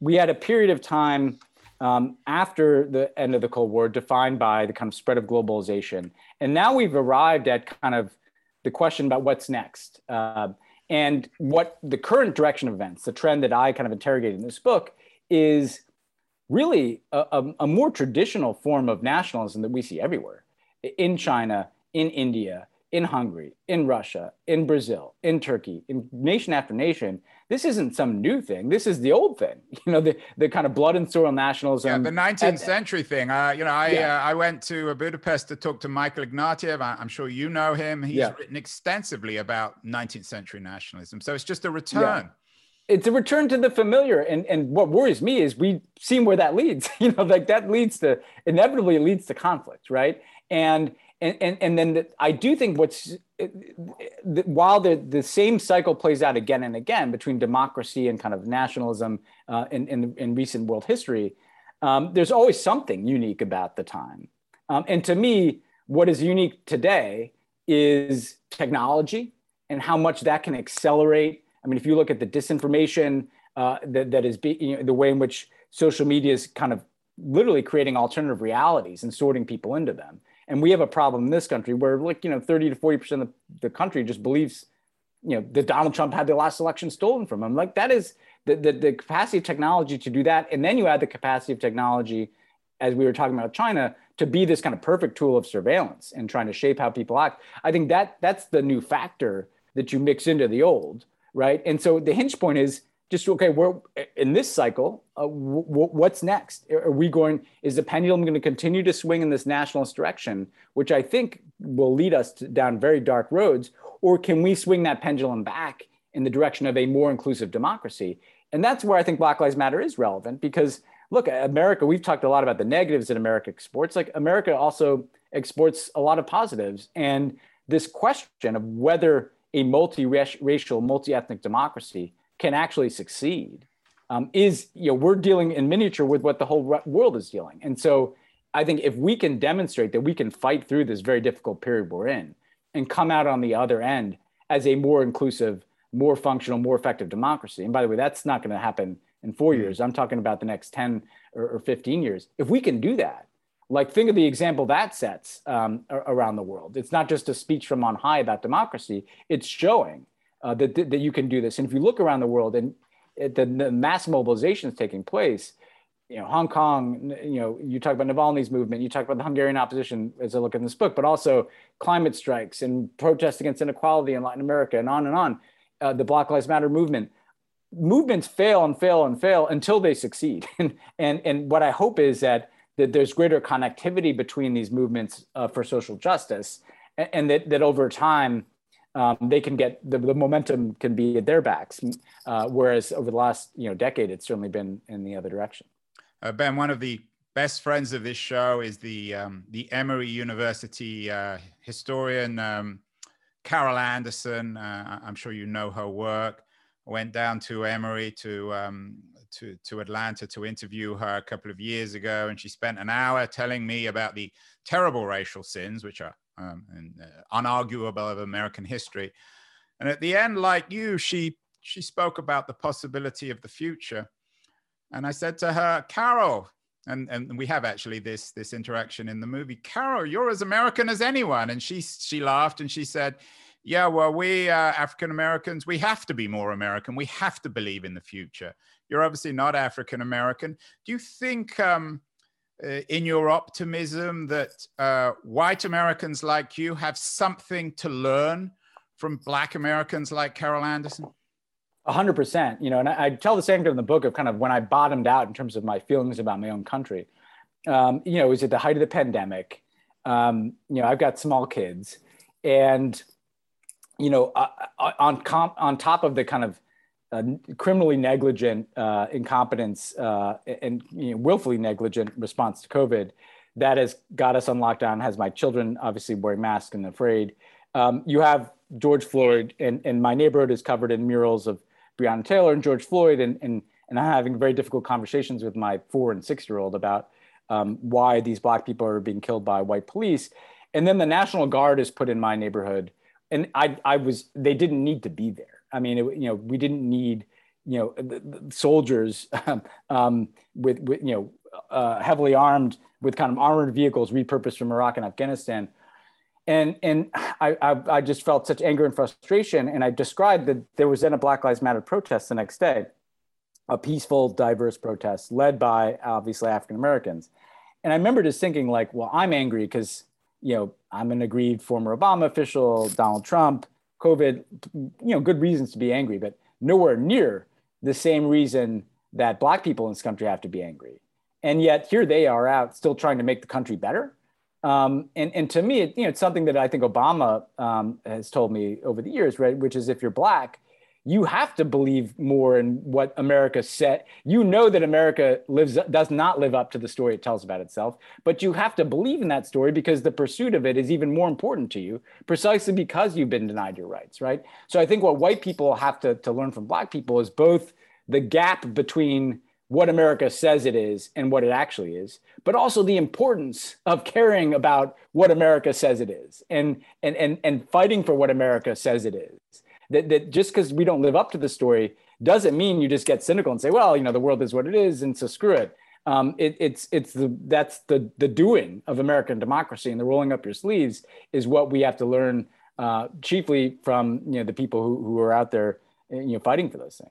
We had a period of time um, after the end of the Cold War defined by the kind of spread of globalization. And now we've arrived at kind of the question about what's next. Uh, and what the current direction of events, the trend that I kind of interrogate in this book, is really a, a, a more traditional form of nationalism that we see everywhere. In China, in India, in Hungary, in Russia, in Brazil, in Turkey, in nation after nation. This isn't some new thing. This is the old thing. You know, the, the kind of blood and soil nationalism. Yeah, the 19th and, century thing. Uh, you know, I yeah. uh, I went to Budapest to talk to Michael Ignatieff. I, am sure you know him. He's yeah. written extensively about 19th century nationalism. So it's just a return. Yeah it's a return to the familiar and and what worries me is we've seen where that leads you know like that leads to inevitably it leads to conflict right and and and, and then the, I do think what's while the the same cycle plays out again and again between democracy and kind of nationalism uh, in, in, in recent world history, um, there's always something unique about the time. Um, and to me, what is unique today is technology and how much that can accelerate. I mean, if you look at the disinformation uh, that, that is be, you know, the way in which social media is kind of literally creating alternative realities and sorting people into them. And we have a problem in this country where, like, you know, 30 to 40% of the country just believes, you know, that Donald Trump had the last election stolen from him. Like, that is the, the, the capacity of technology to do that. And then you add the capacity of technology, as we were talking about China, to be this kind of perfect tool of surveillance and trying to shape how people act. I think that that's the new factor that you mix into the old, right? And so the hinge point is just okay we're in this cycle uh, w- w- what's next? Are we going is the pendulum going to continue to swing in this nationalist direction which i think will lead us to, down very dark roads or can we swing that pendulum back in the direction of a more inclusive democracy? And that's where i think black lives matter is relevant because look america we've talked a lot about the negatives that america exports. Like america also exports a lot of positives. And this question of whether a multi-racial multi-ethnic democracy can actually succeed um, is you know we're dealing in miniature with what the whole world is dealing. And so i think if we can demonstrate that we can fight through this very difficult period we're in and come out on the other end as a more inclusive more functional more effective democracy and by the way that's not going to happen in four hmm. years. I'm talking about the next 10 or, or 15 years. If we can do that like think of the example that sets um, around the world. It's not just a speech from on high about democracy. It's showing uh, that, that you can do this. And if you look around the world and the, the mass mobilizations taking place, you know, Hong Kong, you know, you talk about Navalny's movement, you talk about the Hungarian opposition as I look in this book, but also climate strikes and protests against inequality in Latin America and on and on, uh, the Black Lives Matter movement. Movements fail and fail and fail until they succeed. and, and, and what I hope is that, that there's greater connectivity between these movements uh, for social justice and, and that, that over time, um, they can get the, the, momentum can be at their backs. Uh, whereas over the last you know decade, it's certainly been in the other direction. Uh, ben, one of the best friends of this show is the um, the Emory University uh, historian um, Carol Anderson. Uh, I'm sure you know her work. went down to Emory to um, to to Atlanta to interview her a couple of years ago, and she spent an hour telling me about the terrible racial sins, which are um, and uh, unarguable of American history. And at the end, like you, she she spoke about the possibility of the future. And I said to her, Carol, and, and we have actually this this interaction in the movie. Carol, you're as American as anyone. And she she laughed and she said, Yeah, well, we uh, African Americans, we have to be more American. We have to believe in the future. You're obviously not African American. Do you think um, in your optimism that uh, white Americans like you have something to learn from Black Americans like Carol Anderson? Hundred percent. You know, and I, I, tell the same thing in the book of kind of when I bottomed out in terms of my feelings about my own country. Um, you know, it was at the height of the pandemic. Um, you know, I've got small kids, and you know, uh, uh on comp, on top of the kind of uh, criminally negligent uh, incompetence uh, and you know, willfully negligent response to COVID that has got us on lockdown, has my children obviously wearing masks and afraid. Um, you have George Floyd, and, and my neighborhood is covered in murals of Breonna Taylor and George Floyd, and, and, and I'm having very difficult conversations with my four and six year old about um, why these Black people are being killed by white police. And then the National Guard is put in my neighborhood, and I, I was, they didn't need to be there I mean, it, you know, we didn't need, you know, the, the soldiers um, with, with, you know, uh, heavily armed with kind of armored vehicles repurposed from Iraq and Afghanistan. And, and I, I, I just felt such anger and frustration. And I described that there was then a Black Lives Matter protest the next day, a peaceful, diverse protest led by obviously African Americans. And I remember just thinking like, well, I'm angry because, you know, I'm an aggrieved former Obama official, Donald Trump, COVID, you know, good reasons to be angry, but nowhere near the same reason that Black people in this country have to be angry. And yet here they are out still trying to make the country better. Um, and, and to me, it, you know, it's something that I think Obama um, has told me over the years, right? Which is if you're Black, you have to believe more in what America said. You know that America lives does not live up to the story it tells about itself, but you have to believe in that story because the pursuit of it is even more important to you, precisely because you've been denied your rights, right? So I think what white people have to, to learn from black people is both the gap between what America says it is and what it actually is, but also the importance of caring about what America says it is and and and, and fighting for what America says it is that, that just because we don't live up to the story doesn't mean you just get cynical and say, well, you know, the world is what it is, and so screw it. Um, it it's it's the that's the the doing of American democracy and the rolling up your sleeves is what we have to learn uh, chiefly from you know the people who, who are out there you know fighting for those things.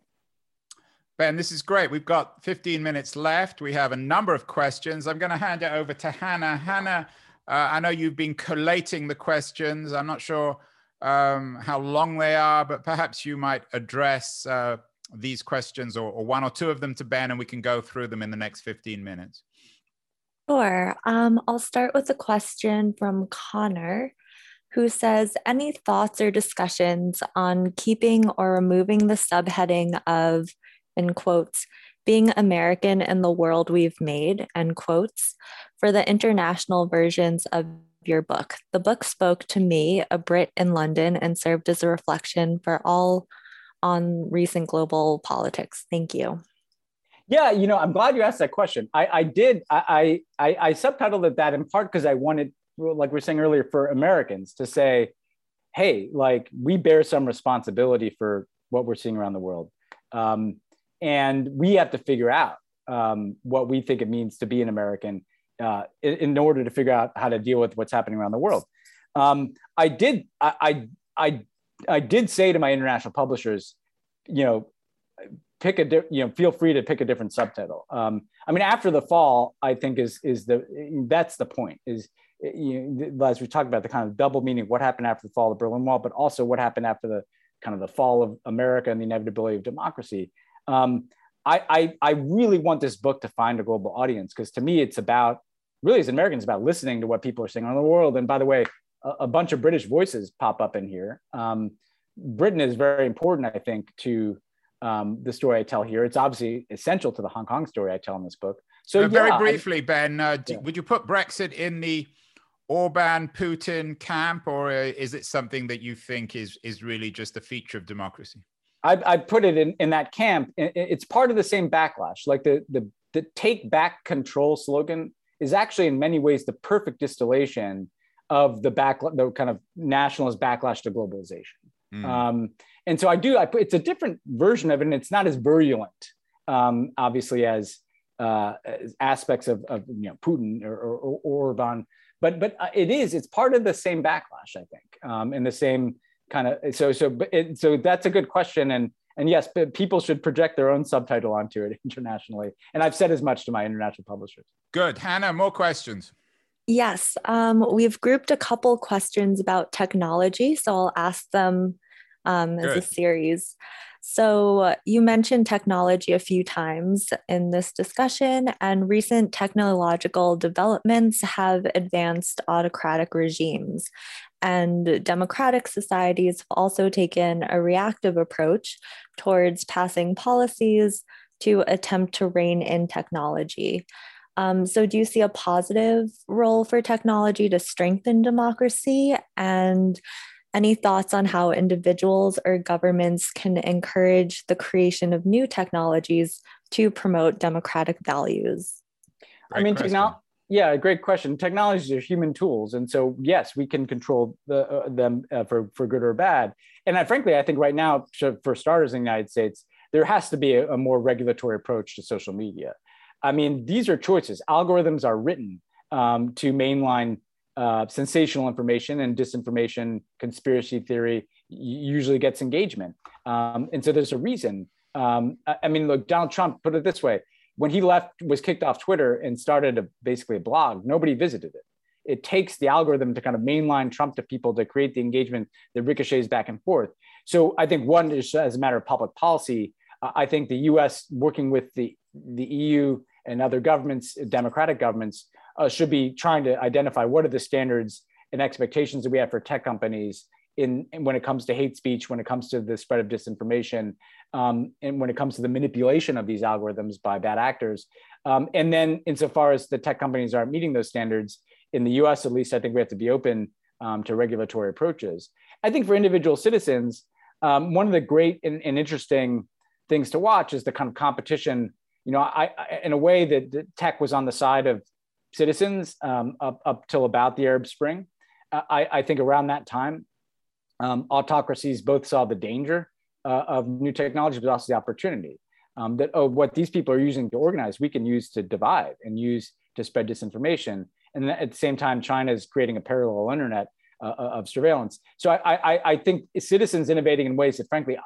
Ben, this is great. We've got 15 minutes left. We have a number of questions. I'm going to hand it over to Hannah. Hannah, uh, I know you've been collating the questions. I'm not sure um, how long they are, but perhaps you might address uh, these questions or, or, one or two of them to Ben and we can go through them in the next 15 minutes? Sure. Um, I'll start with a question from Connor who says any thoughts or discussions on keeping or removing the subheading of, in quotes, being American in the world we've made, end quotes, for the international versions of your book. The book spoke to me, a Brit in London, and served as a reflection for all on recent global politics. Thank you. Yeah, you know, I'm glad you asked that question. I, I did. I, I, I subtitled it that in part because I wanted, like we are saying earlier, for Americans to say, "Hey, like we bear some responsibility for what we're seeing around the world, um, and we have to figure out um, what we think it means to be an American uh, in, in, order to figure out how to deal with what's happening around the world." Um, I did. I, I, I, I did say to my international publishers, you know, pick a di- you know feel free to pick a different subtitle um, i mean after the fall i think is is the that's the point is you as we talked about the kind of double meaning what happened after the fall of the berlin wall but also what happened after the kind of the fall of america and the inevitability of democracy um, I, I i really want this book to find a global audience because to me it's about really as americans about listening to what people are saying around the world and by the way a, a bunch of british voices pop up in here um, britain is very important i think to um, the story I tell here. It's obviously essential to the Hong Kong story I tell in this book. So, uh, very briefly, I, Ben, uh, do, yeah. would you put Brexit in the Orban Putin camp, or uh, is it something that you think is is really just a feature of democracy? I, I put it in, in that camp. It's part of the same backlash. Like the, the the take back control slogan is actually in many ways the perfect distillation of the back the kind of nationalist backlash to globalization. Mm. Um, and so I do. I put it's a different version of it, and it's not as virulent, um, obviously, as, uh, as aspects of, of you know Putin or, or, or Orban. But but uh, it is. It's part of the same backlash, I think, um, and the same kind of. So so it, so that's a good question, and and yes, but people should project their own subtitle onto it internationally. And I've said as much to my international publishers. Good, Hannah. More questions. Yes, um, we've grouped a couple questions about technology, so I'll ask them um, as a series. So, you mentioned technology a few times in this discussion, and recent technological developments have advanced autocratic regimes. And democratic societies have also taken a reactive approach towards passing policies to attempt to rein in technology. Um, so, do you see a positive role for technology to strengthen democracy? And any thoughts on how individuals or governments can encourage the creation of new technologies to promote democratic values? Great I mean, technology. Yeah, great question. Technologies are human tools, and so yes, we can control the, uh, them uh, for for good or bad. And I, frankly, I think right now, for starters, in the United States, there has to be a, a more regulatory approach to social media. I mean, these are choices. Algorithms are written um, to mainline uh, sensational information and disinformation, conspiracy theory usually gets engagement. Um, and so there's a reason. Um, I, I, mean, look, Donald Trump put it this way: when he left, was kicked off Twitter and started a, basically a blog, nobody visited it. It takes the algorithm to kind of mainline Trump to people to create the engagement that ricochets back and forth. So I think one is as a matter of public policy. Uh, I think the U.S. working with the the EU and other governments, democratic governments, uh, should be trying to identify what are the standards and expectations that we have for tech companies in, in when it comes to hate speech, when it comes to the spread of disinformation, um, and when it comes to the manipulation of these algorithms by bad actors. Um, and then, insofar as the tech companies aren't meeting those standards, in the US at least, I think we have to be open um, to regulatory approaches. I think for individual citizens, um, one of the great and, and, interesting things to watch is the kind of competition. You know, I, I in a way that tech was on the side of citizens um, up, up till about the Arab Spring. I, I think around that time, um, autocracies both saw the danger uh, of new technology, but also the opportunity. Um, that oh, what these people are using to organize, we can use to divide and use to spread disinformation. And at the same time, China is creating a parallel internet uh, uh of surveillance. So I, I, I, think citizens innovating in ways that, frankly,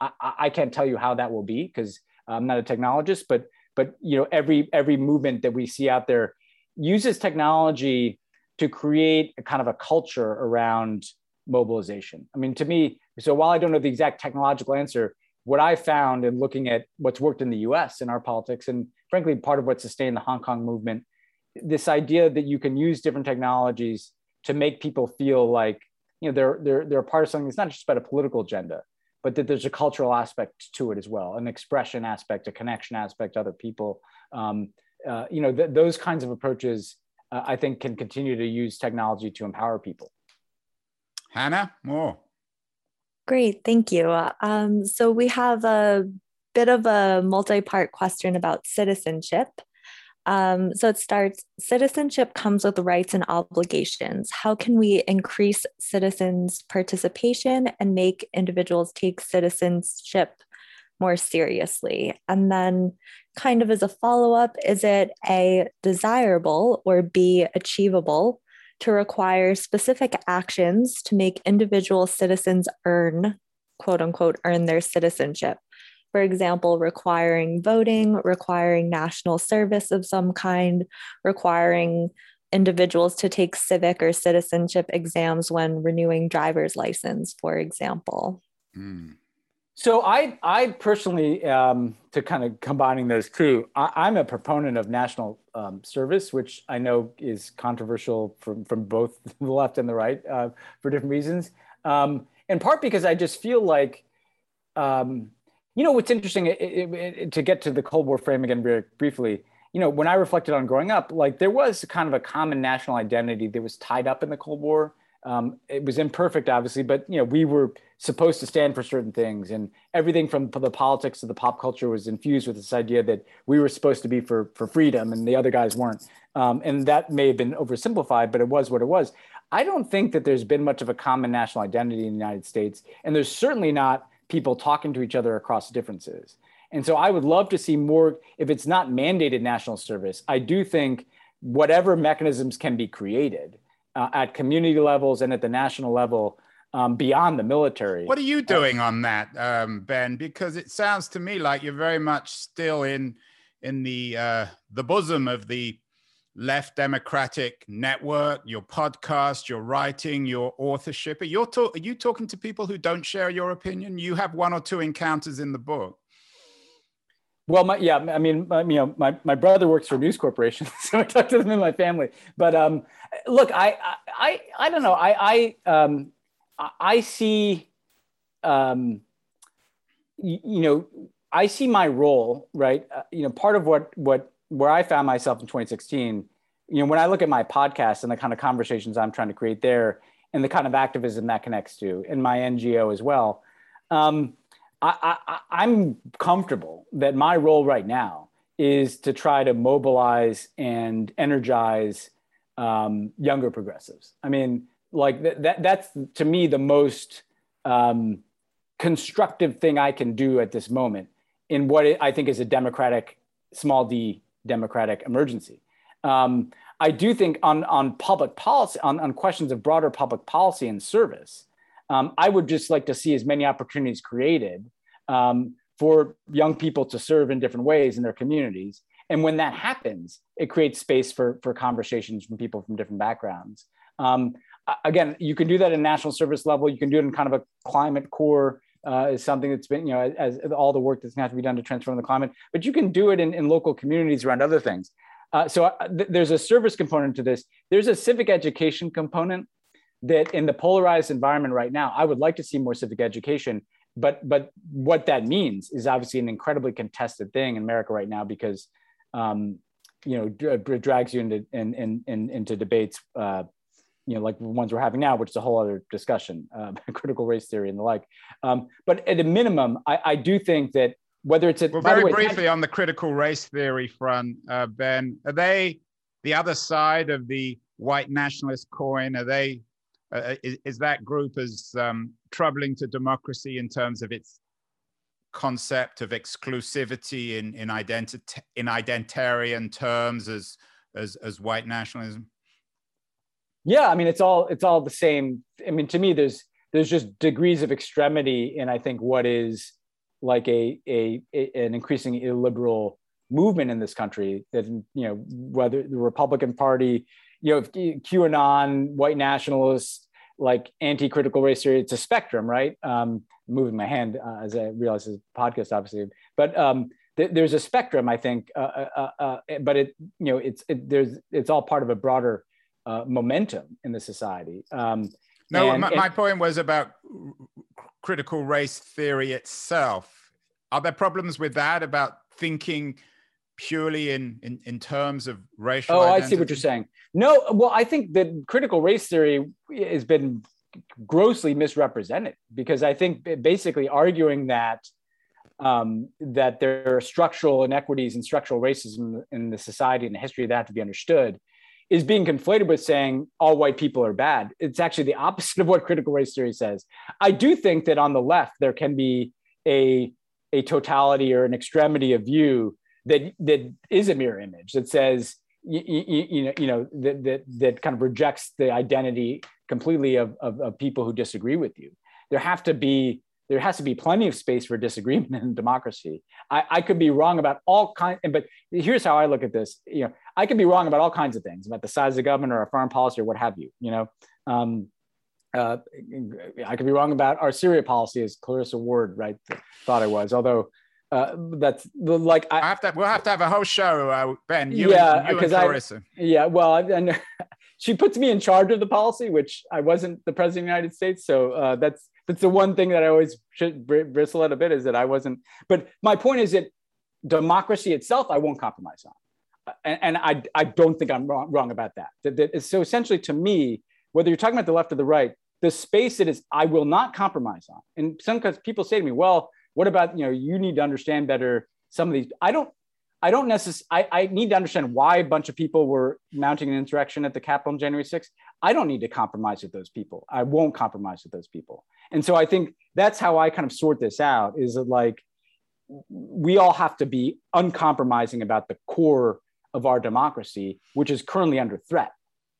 I, I can't tell you how that will be because I'm not a technologist. But but you know, every every movement that we see out there uses technology to create a kind of a culture around mobilization. I mean, to me, so while I don't know the exact technological answer, what I found in looking at what's worked in the US in our politics, and frankly, part of what sustained the Hong Kong movement, this idea that you can use different technologies to make people feel like you know they're they're they're part of something that's not just about a political agenda, but that there's a cultural aspect to it as well, an expression aspect, a connection aspect to other people. Um, uh, you know, th- those kinds of approaches, uh, I think, can continue to use technology to empower people. Hannah, more. Great, thank you. Um, so we have a bit of a multi-part question about citizenship. Um, so it starts citizenship comes with rights and obligations. How can we increase citizens' participation and make individuals take citizenship more seriously? And then, kind of as a follow up, is it A, desirable or B, achievable to require specific actions to make individual citizens earn, quote unquote, earn their citizenship. For example, requiring voting, requiring national service of some kind, requiring individuals to take civic or citizenship exams when renewing driver's license, for example. Mm. So I, I personally, um, to kind of combining those two, I, am a proponent of national um, service, which I know is controversial from from both the left and the right uh, for different reasons. Um, in part because I just feel like, um, you know, what's interesting it, it, it, to get to the Cold War frame again very briefly. You know, when I reflected on growing up, like there was kind of a common national identity that was tied up in the Cold War um, it was imperfect, obviously, but you know we were supposed to stand for certain things, and everything from the politics to the pop culture was infused with this idea that we were supposed to be for for freedom, and the other guys weren't. Um, and that may have been oversimplified, but it was what it was. I don't think that there's been much of a common national identity in the United States, and there's certainly not people talking to each other across differences. And so I would love to see more. If it's not mandated national service, I do think whatever mechanisms can be created uh, at community levels and at the national level um, beyond the military. What are you doing on that, um, Ben? Because it sounds to me like you're very much still in in the uh, the bosom of the left democratic network, your podcast, your writing, your authorship. Are you, talk- are you talking to people who don't share your opinion? You have one or two encounters in the book. Well, my, yeah, I mean, my, you know, my, my brother works for news Corporation, so I talk to them in my family. But um, look, I, I, I don't know. I, I, um, I see, um, you, know, I see my role, right? Uh, you know, part of what, what, where I found myself in 2016, you know, when I look at my podcast and the kind of conversations I'm trying to create there, and the kind of activism that connects to, and my NGO as well. Um, I, am comfortable that my role right now is to try to mobilize and energize um, younger progressives. I mean, like that, that, that's to me the most um, constructive thing I can do at this moment in what I think is a democratic, small d democratic emergency. Um, I do think on, on public policy, on, on questions of broader public policy and service, um, I would just like to see as many opportunities created um, for young people to serve in different ways in their communities. And when that happens, it creates space for, for conversations from people from different backgrounds. Um, again, you can do that in national service level. You can do it in kind of a climate corps uh, is something that's been, you know, as, as all the work that's going to have to be done to transform the climate, but you can do it in, in local communities around other things. Uh, so uh, th- there's a service component to this. There's a civic education component that in the polarized environment right now, I would like to see more civic education but but what that means is obviously an incredibly contested thing in America right now because um, you know it drags you into in, in, in, into debates uh, you know like the ones we're having now, which is a whole other discussion, uh, critical race theory and the like. Um, but at a minimum, I, I do think that whether it's a, well, very way, briefly on the critical race theory front, uh, Ben, are they the other side of the white nationalist coin? Are they uh, uh, is, is, that group as um, troubling to democracy in terms of its concept of exclusivity in in, identi- in identitarian terms as, as as white nationalism? Yeah, I mean it's all it's all the same. I mean to me, there's there's just degrees of extremity in I think what is like a, a, a an increasing illiberal movement in this country that you know whether the Republican Party you know, QAnon, white nationalists, like anti-critical race theory. It's a spectrum, right? Um, moving my hand uh, as I realize this podcast, obviously, but um, th- there's a spectrum, I think. Uh, uh, uh, uh but it, you know, it's it, there's it's all part of a broader uh, momentum in the society. Um, no, and, my, and, my point was about critical race theory itself. Are there problems with that about thinking? Purely in, in, in terms of racial. Oh, identity? I see what you're saying. No, well, I think that critical race theory has been grossly misrepresented because I think basically arguing that um, that there are structural inequities and structural racism in the society and the history that have to be understood is being conflated with saying all white people are bad. It's actually the opposite of what critical race theory says. I do think that on the left there can be a a totality or an extremity of view that that is a mirror image that says you, you, you know you know that, that that kind of rejects the identity completely of, of, of people who disagree with you there have to be there has to be plenty of space for disagreement in democracy. I, I could be wrong about all kinds, but here's how I look at this. You know, I could be wrong about all kinds of things about the size of government or our foreign policy or what have you. You know, um, uh, I could be wrong about our Syria policy, as Clarissa Ward right thought I was. Although uh, that's like I, I, have to. We'll have to have a whole show, uh, Ben. You yeah, because I. Yeah, well, and she puts me in charge of the policy, which I wasn't the president of the United States. So uh, that's that's the one thing that I always should bristle at a bit is that I wasn't. But my point is that democracy itself, I won't compromise on, and, and I I don't think I'm wrong, wrong about that. That, so essentially, to me, whether you're talking about the left or the right, the space that is I will not compromise on. And sometimes people say to me, well what about, you know, you need to understand better some of these. I don't, I don't necessarily, I, need to understand why a bunch of people were mounting an insurrection at the Capitol on January 6th. I don't need to compromise with those people. I won't compromise with those people. And so I think that's how I kind of sort this out is that like, we all have to be uncompromising about the core of our democracy, which is currently under threat.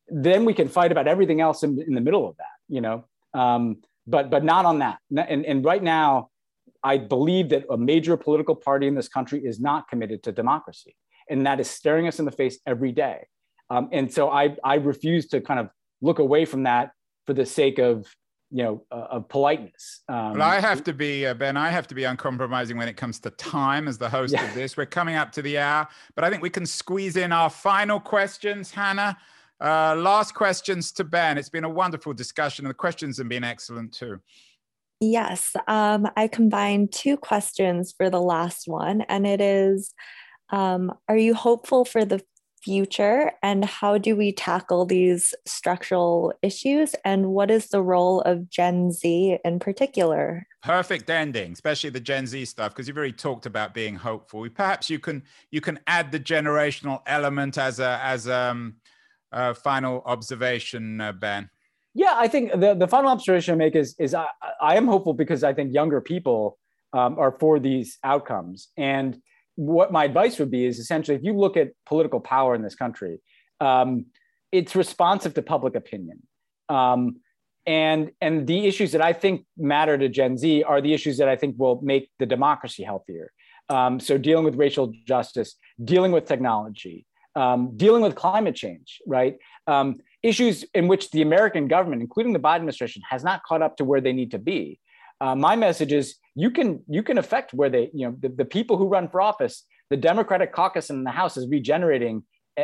Then we can fight about everything else in, in the middle of that, you know, um, but but not on that. And, and right now, I believe that a major political party in this country is not committed to democracy. And that is staring us in the face every day. Um, and so I, I refuse to kind of look away from that for the sake of you know uh, of politeness um, well i have to be uh, ben i have to be uncompromising when it comes to time as the host yeah. of this we're coming up to the hour but i think we can squeeze in our final questions hannah uh, last questions to ben it's been a wonderful discussion and the questions have been excellent too Yes, um, I combined two questions for the last one, and it is um, Are you hopeful for the future, and how do we tackle these structural issues, and what is the role of Gen Z in particular? Perfect ending, especially the Gen Z stuff, because you've already talked about being hopeful. Perhaps you can you can add the generational element as a as um, a final observation, uh, Ben. Yeah, I think the, the final observation I make is is I, I am hopeful because I think younger people um, are for these outcomes. And what my advice would be is essentially if you look at political power in this country, um, it's responsive to public opinion. Um, and and the issues that I think matter to Gen Z are the issues that I think will make the democracy healthier. Um, so dealing with racial justice, dealing with technology, um, dealing with climate change, right? Issues in which the American government, including the Biden administration, has not caught up to where they need to be. Uh, my message is you can you can affect where they you know the, the people who run for office. The Democratic caucus in the House is regenerating,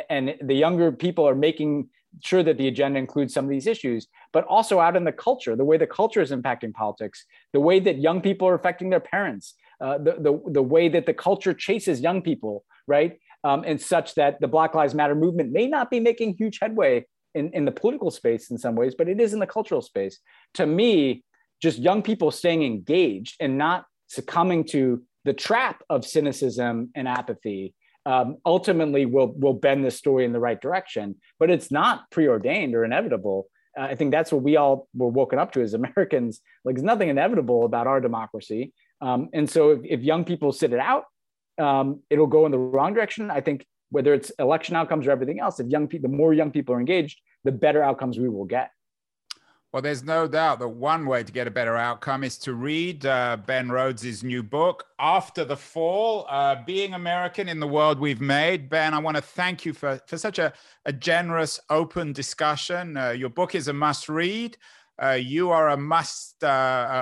and the younger people are making sure that the agenda includes some of these issues, but also out in the culture, the way the culture is impacting politics, the way that young people are affecting their parents, uh, the, the, the way that the culture chases young people, right? Um, and such that the Black Lives Matter movement may not be making huge headway in, in the political space in some ways, but it is in the cultural space. To me, just young people staying engaged and not succumbing to the trap of cynicism and apathy um, ultimately will will bend the story in the right direction. But it's not preordained or inevitable. Uh, I think that's what we all were woken up to as Americans. Like, there's nothing inevitable about our democracy. Um, and so, if, if, young people sit it out, um, it'll go in the wrong direction. I think whether it's election outcomes or everything else, if young people, the more young people are engaged, the better outcomes we will get. Well, there's no doubt that one way to get a better outcome is to read uh, Ben Rhodes' new book, After the Fall uh, Being American in the World We've Made. Ben, I want to thank you for, for such a, a generous, open discussion. Uh, your book is a must read. Uh, you are a must uh,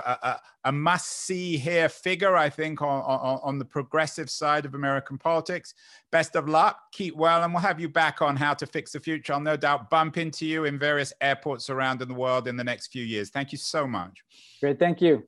a, a, a, must see here figure, I think, on, on, on the progressive side of American politics. Best of luck. Keep well, and we'll have you back on how to fix the future. I'll no doubt bump into you in various airports around in the world in the next few years. Thank you so much. Great. Thank you.